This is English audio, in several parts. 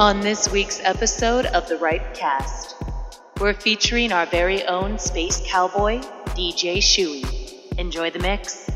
On this week's episode of The Right Cast, we're featuring our very own space cowboy, DJ Shuey. Enjoy the mix.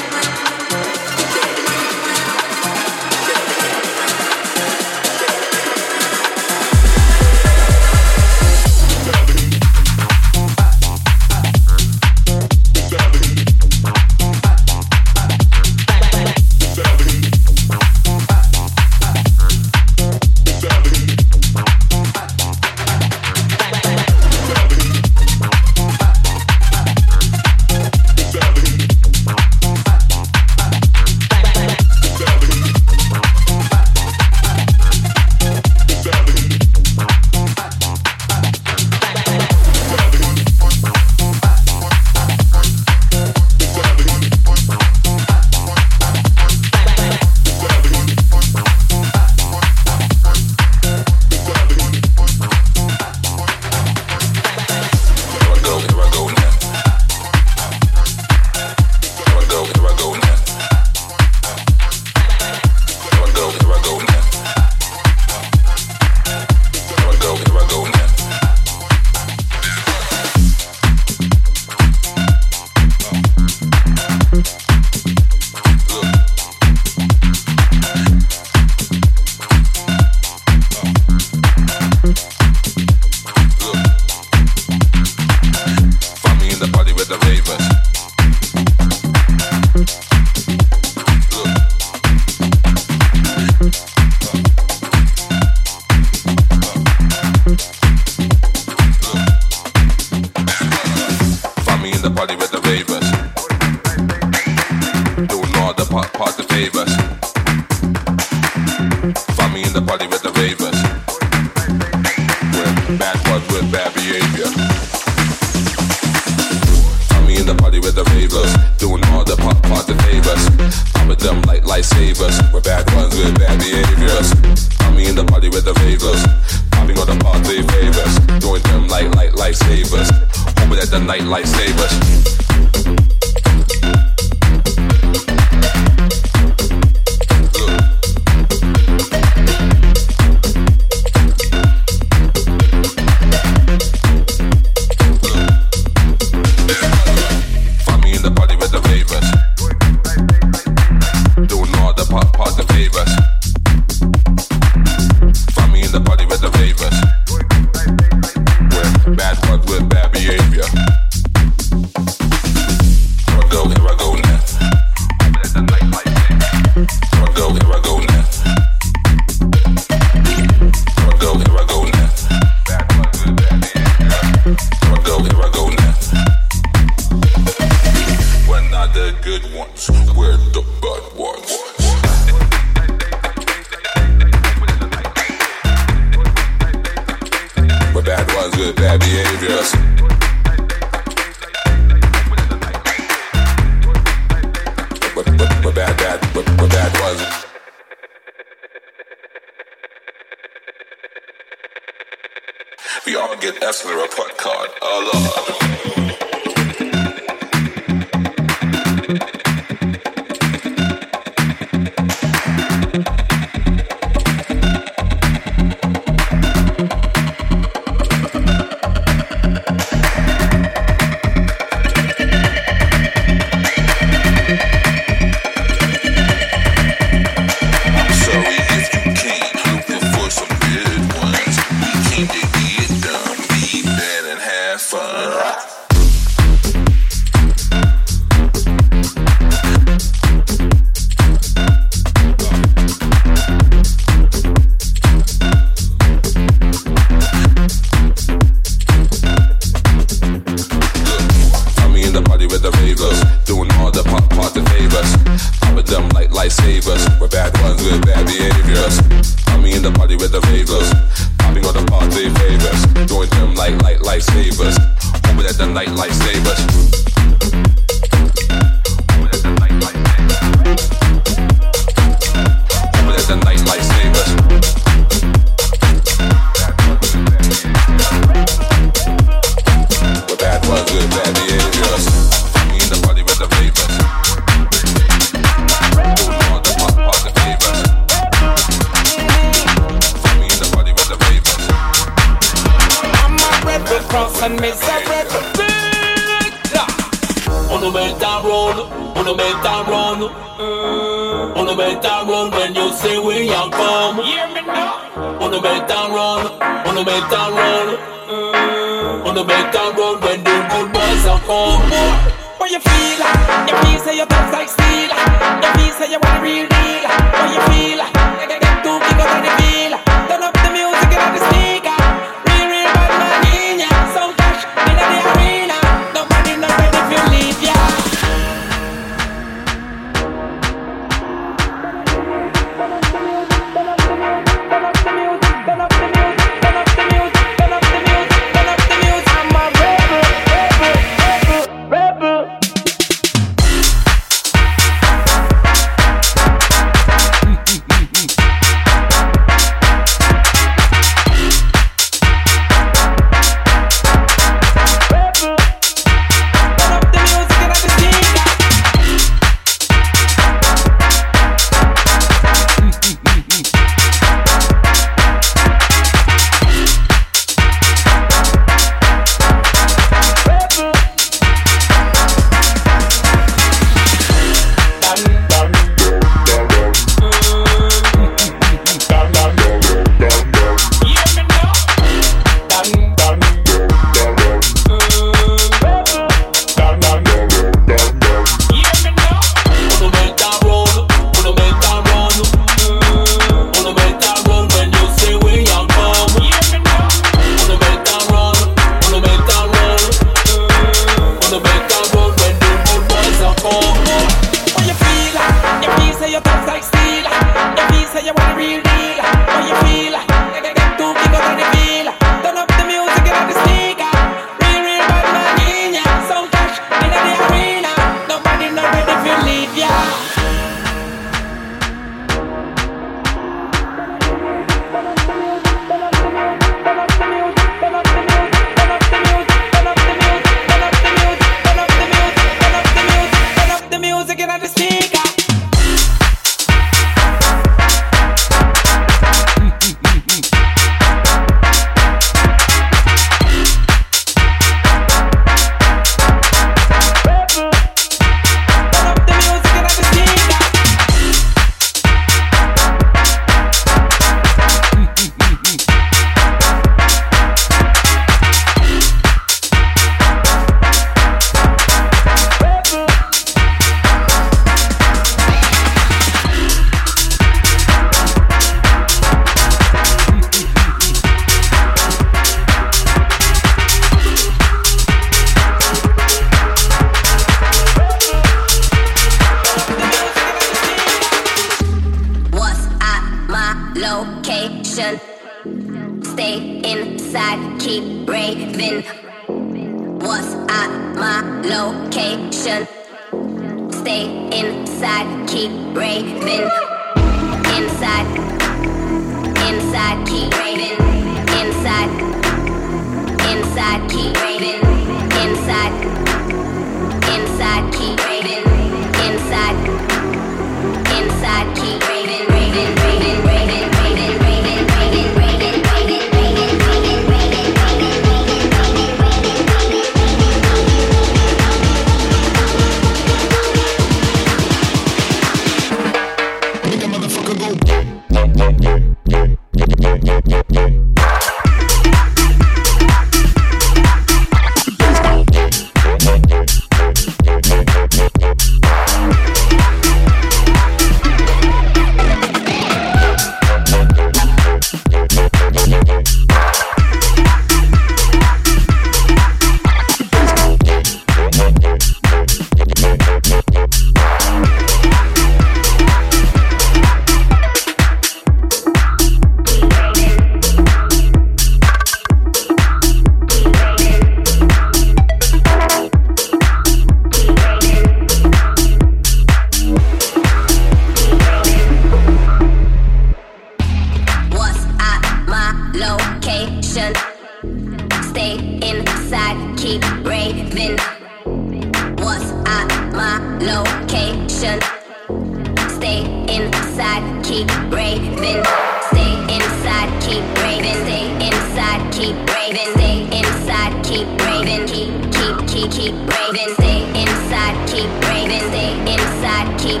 stay inside, keep braving. stay inside, keep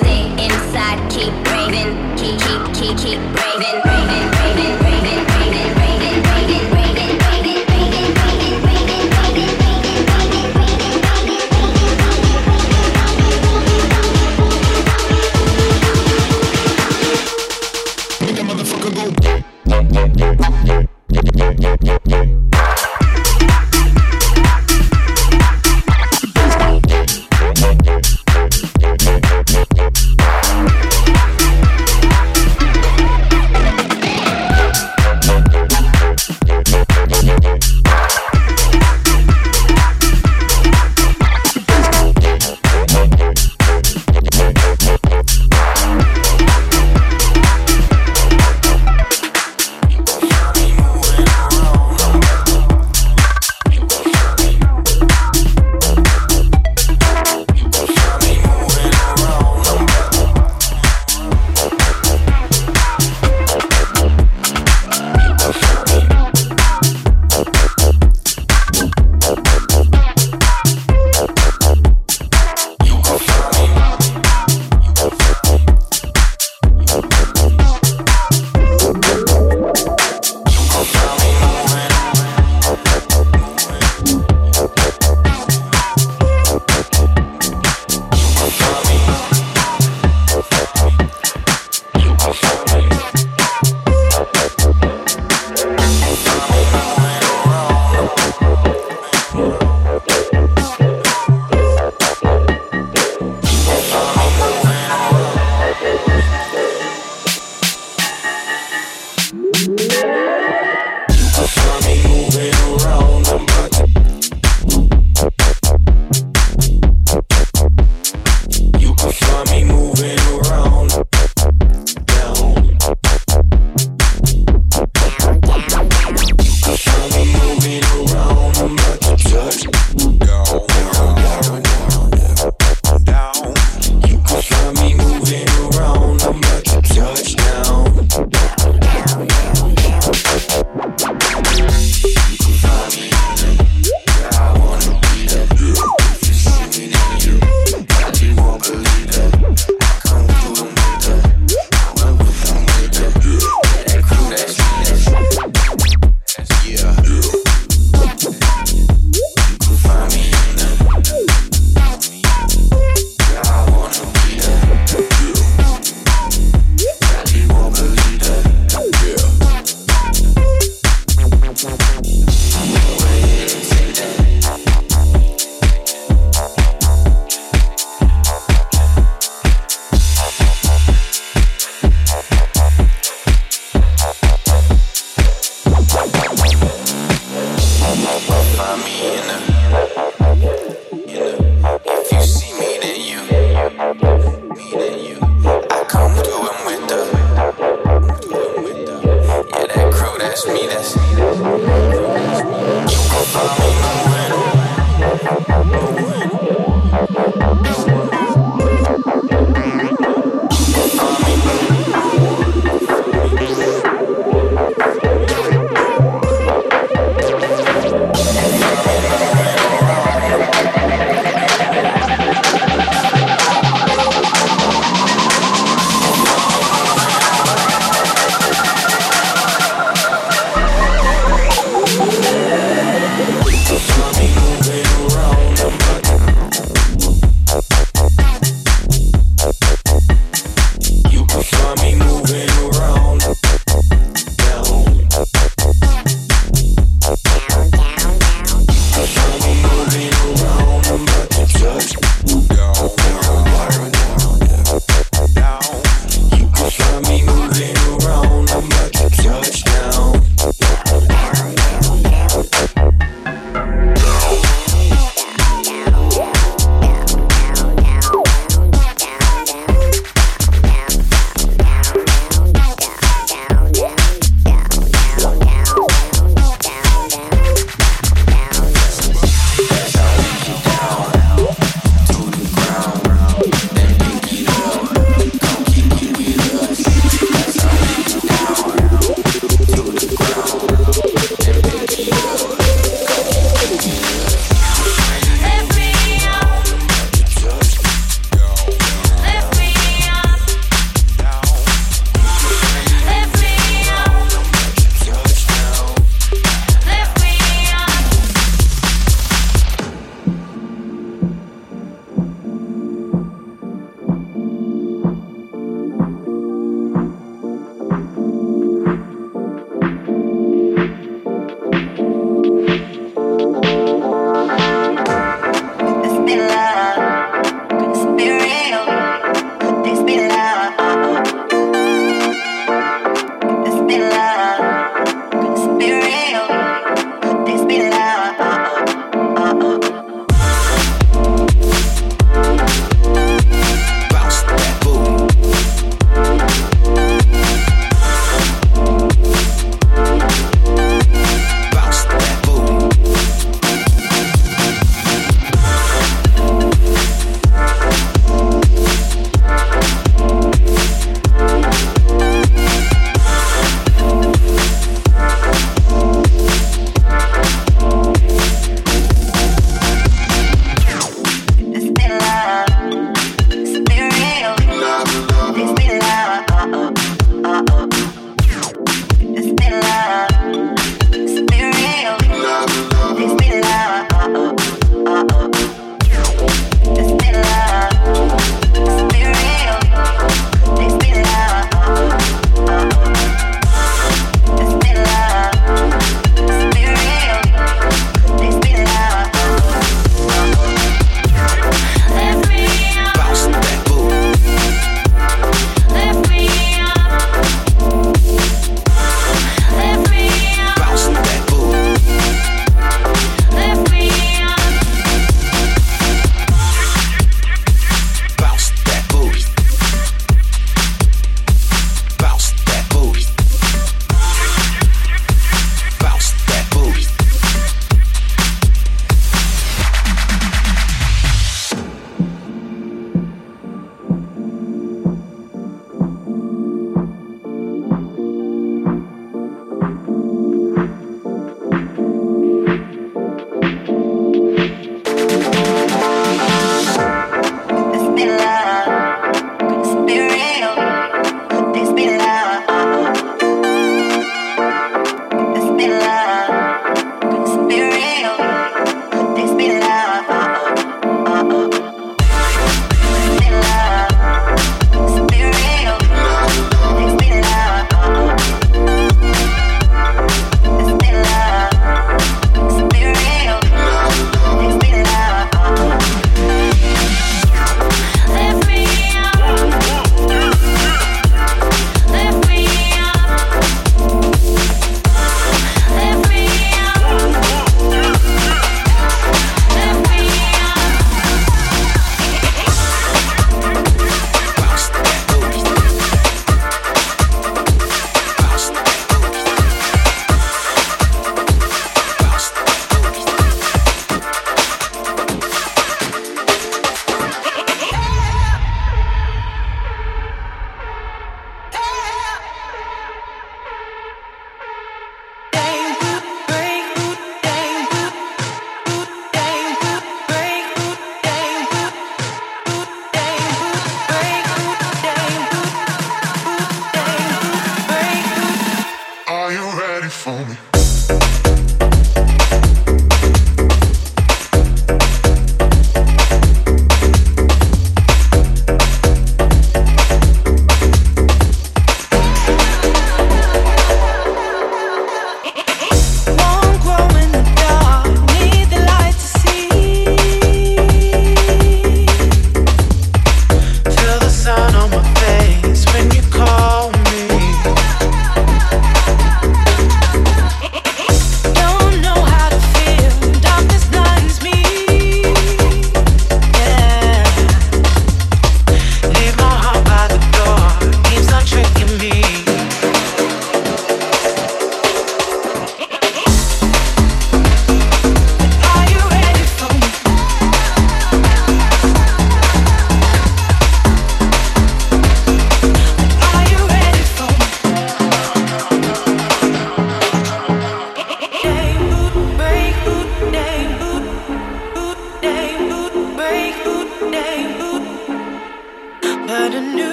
stay inside, keep keep keep keep keep braving.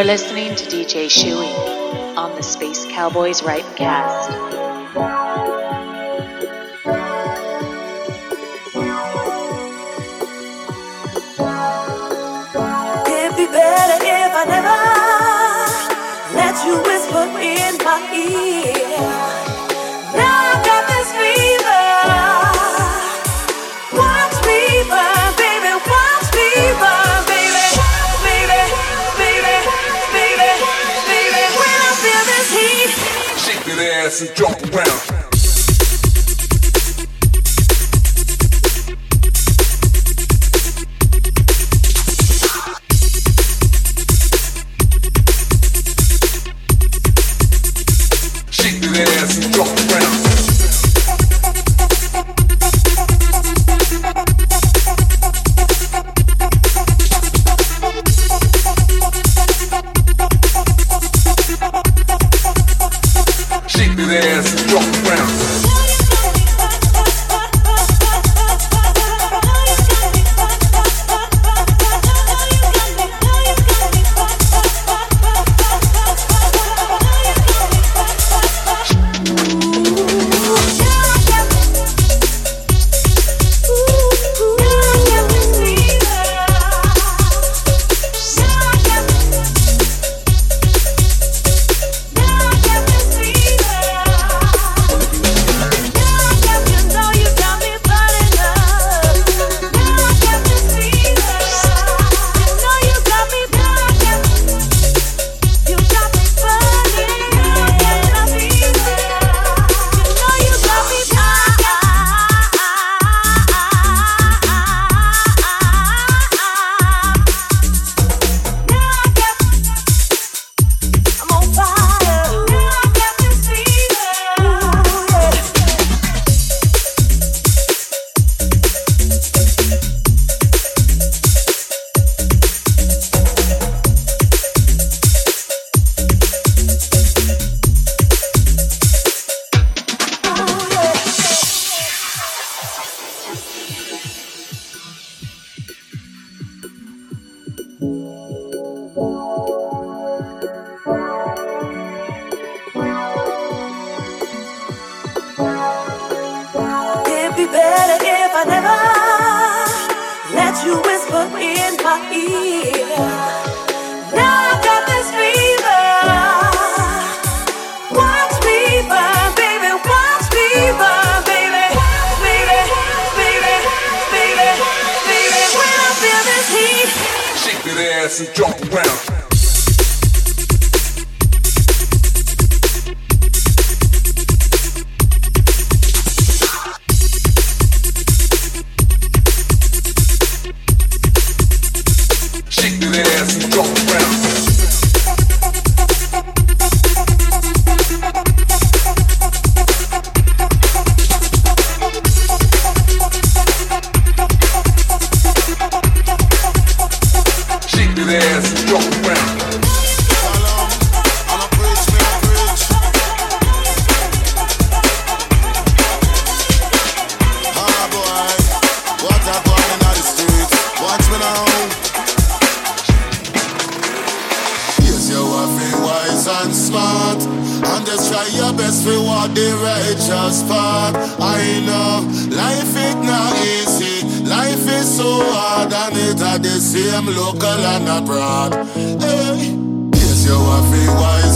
You're listening to DJ Shuey on the Space Cowboys Right Cast. It'd be better if I never let you whisper in my ear. And jump around.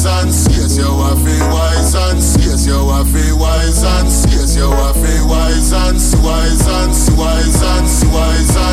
wise and serious. You are feel wise and serious. You are feel wise and serious. You are feel wise and wise and wise and wise and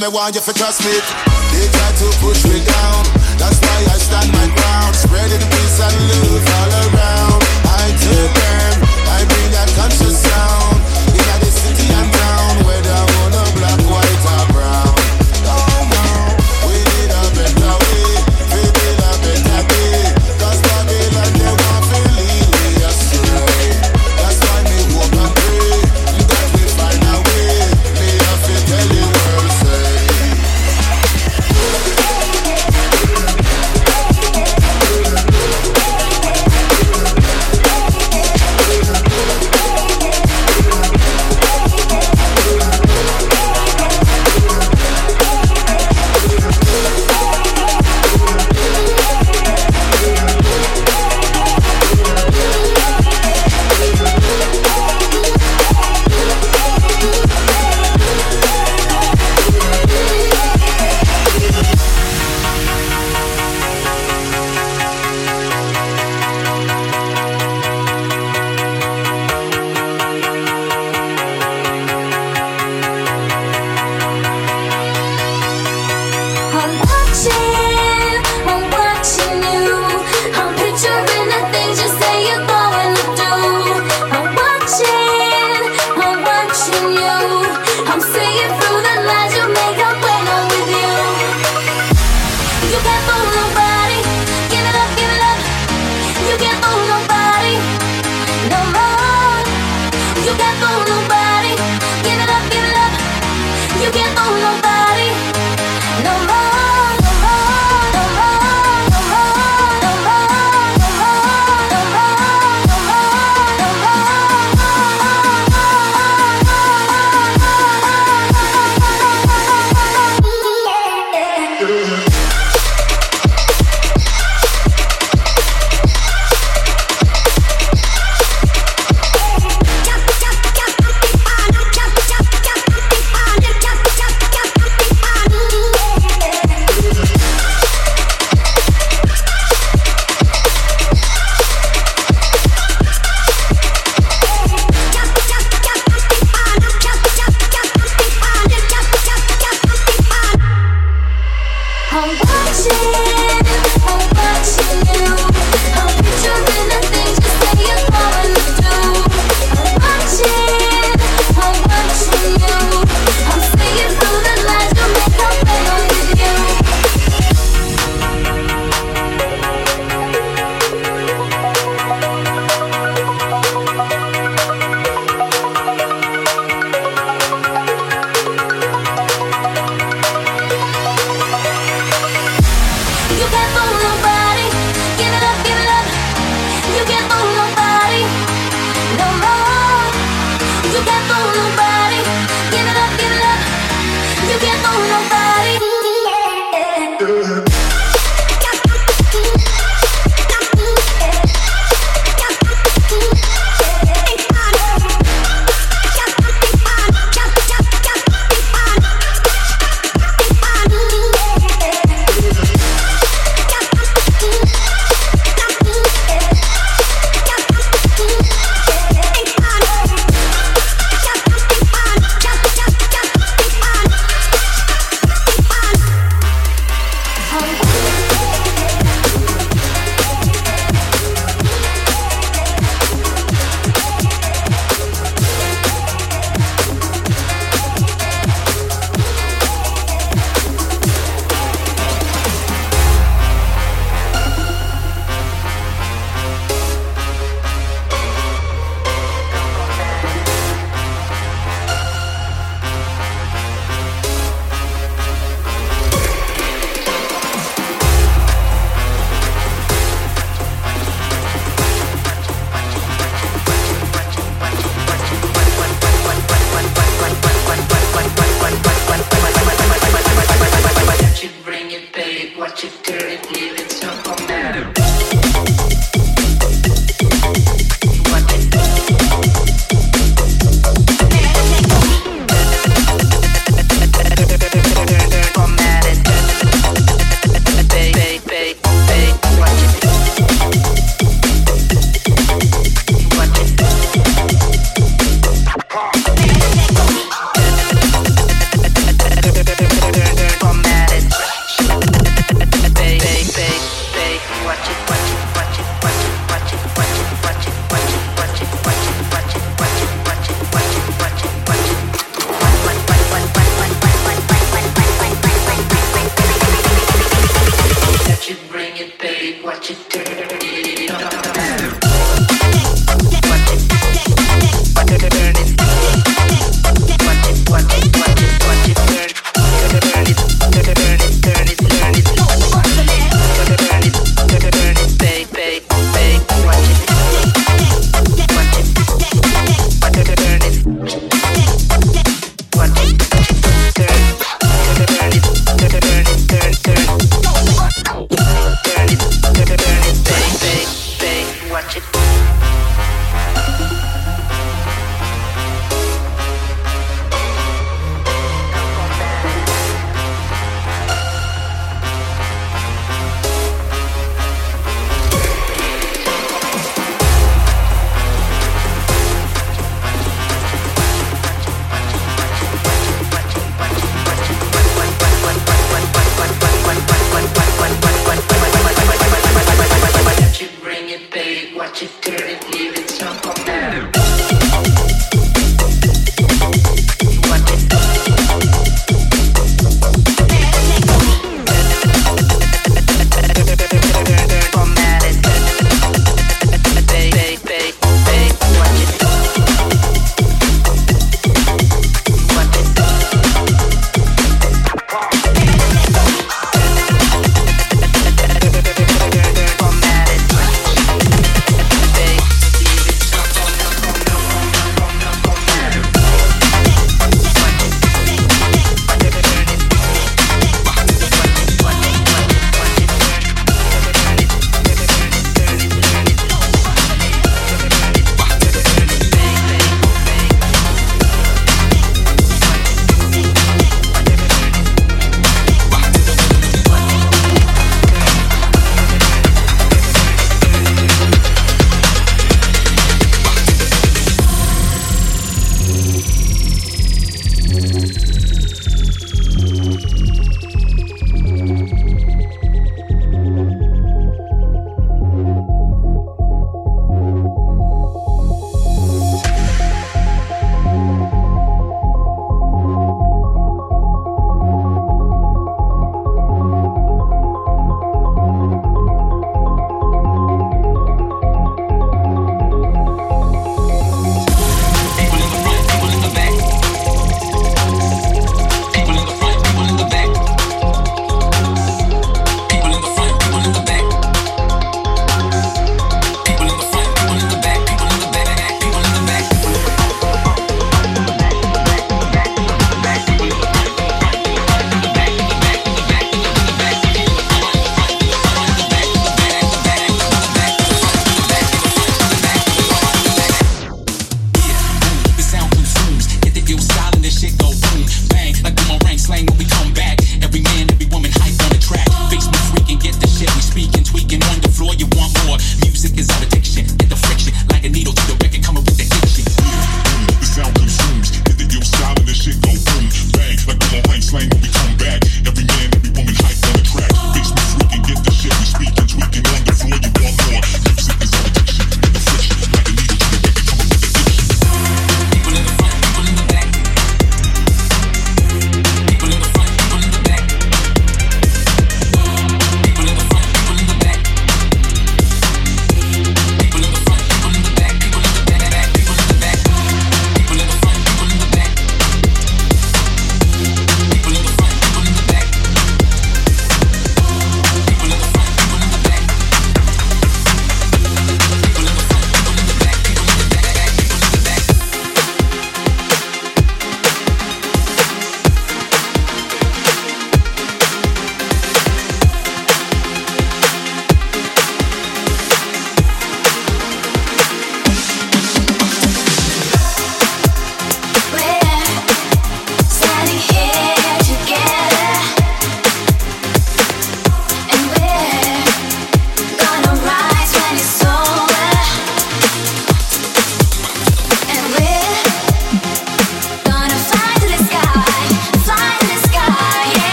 but me why you to trust me. They try to push me down, that's why I stand my ground. Spreading peace and love all around. I took them, I bring that conscious sound.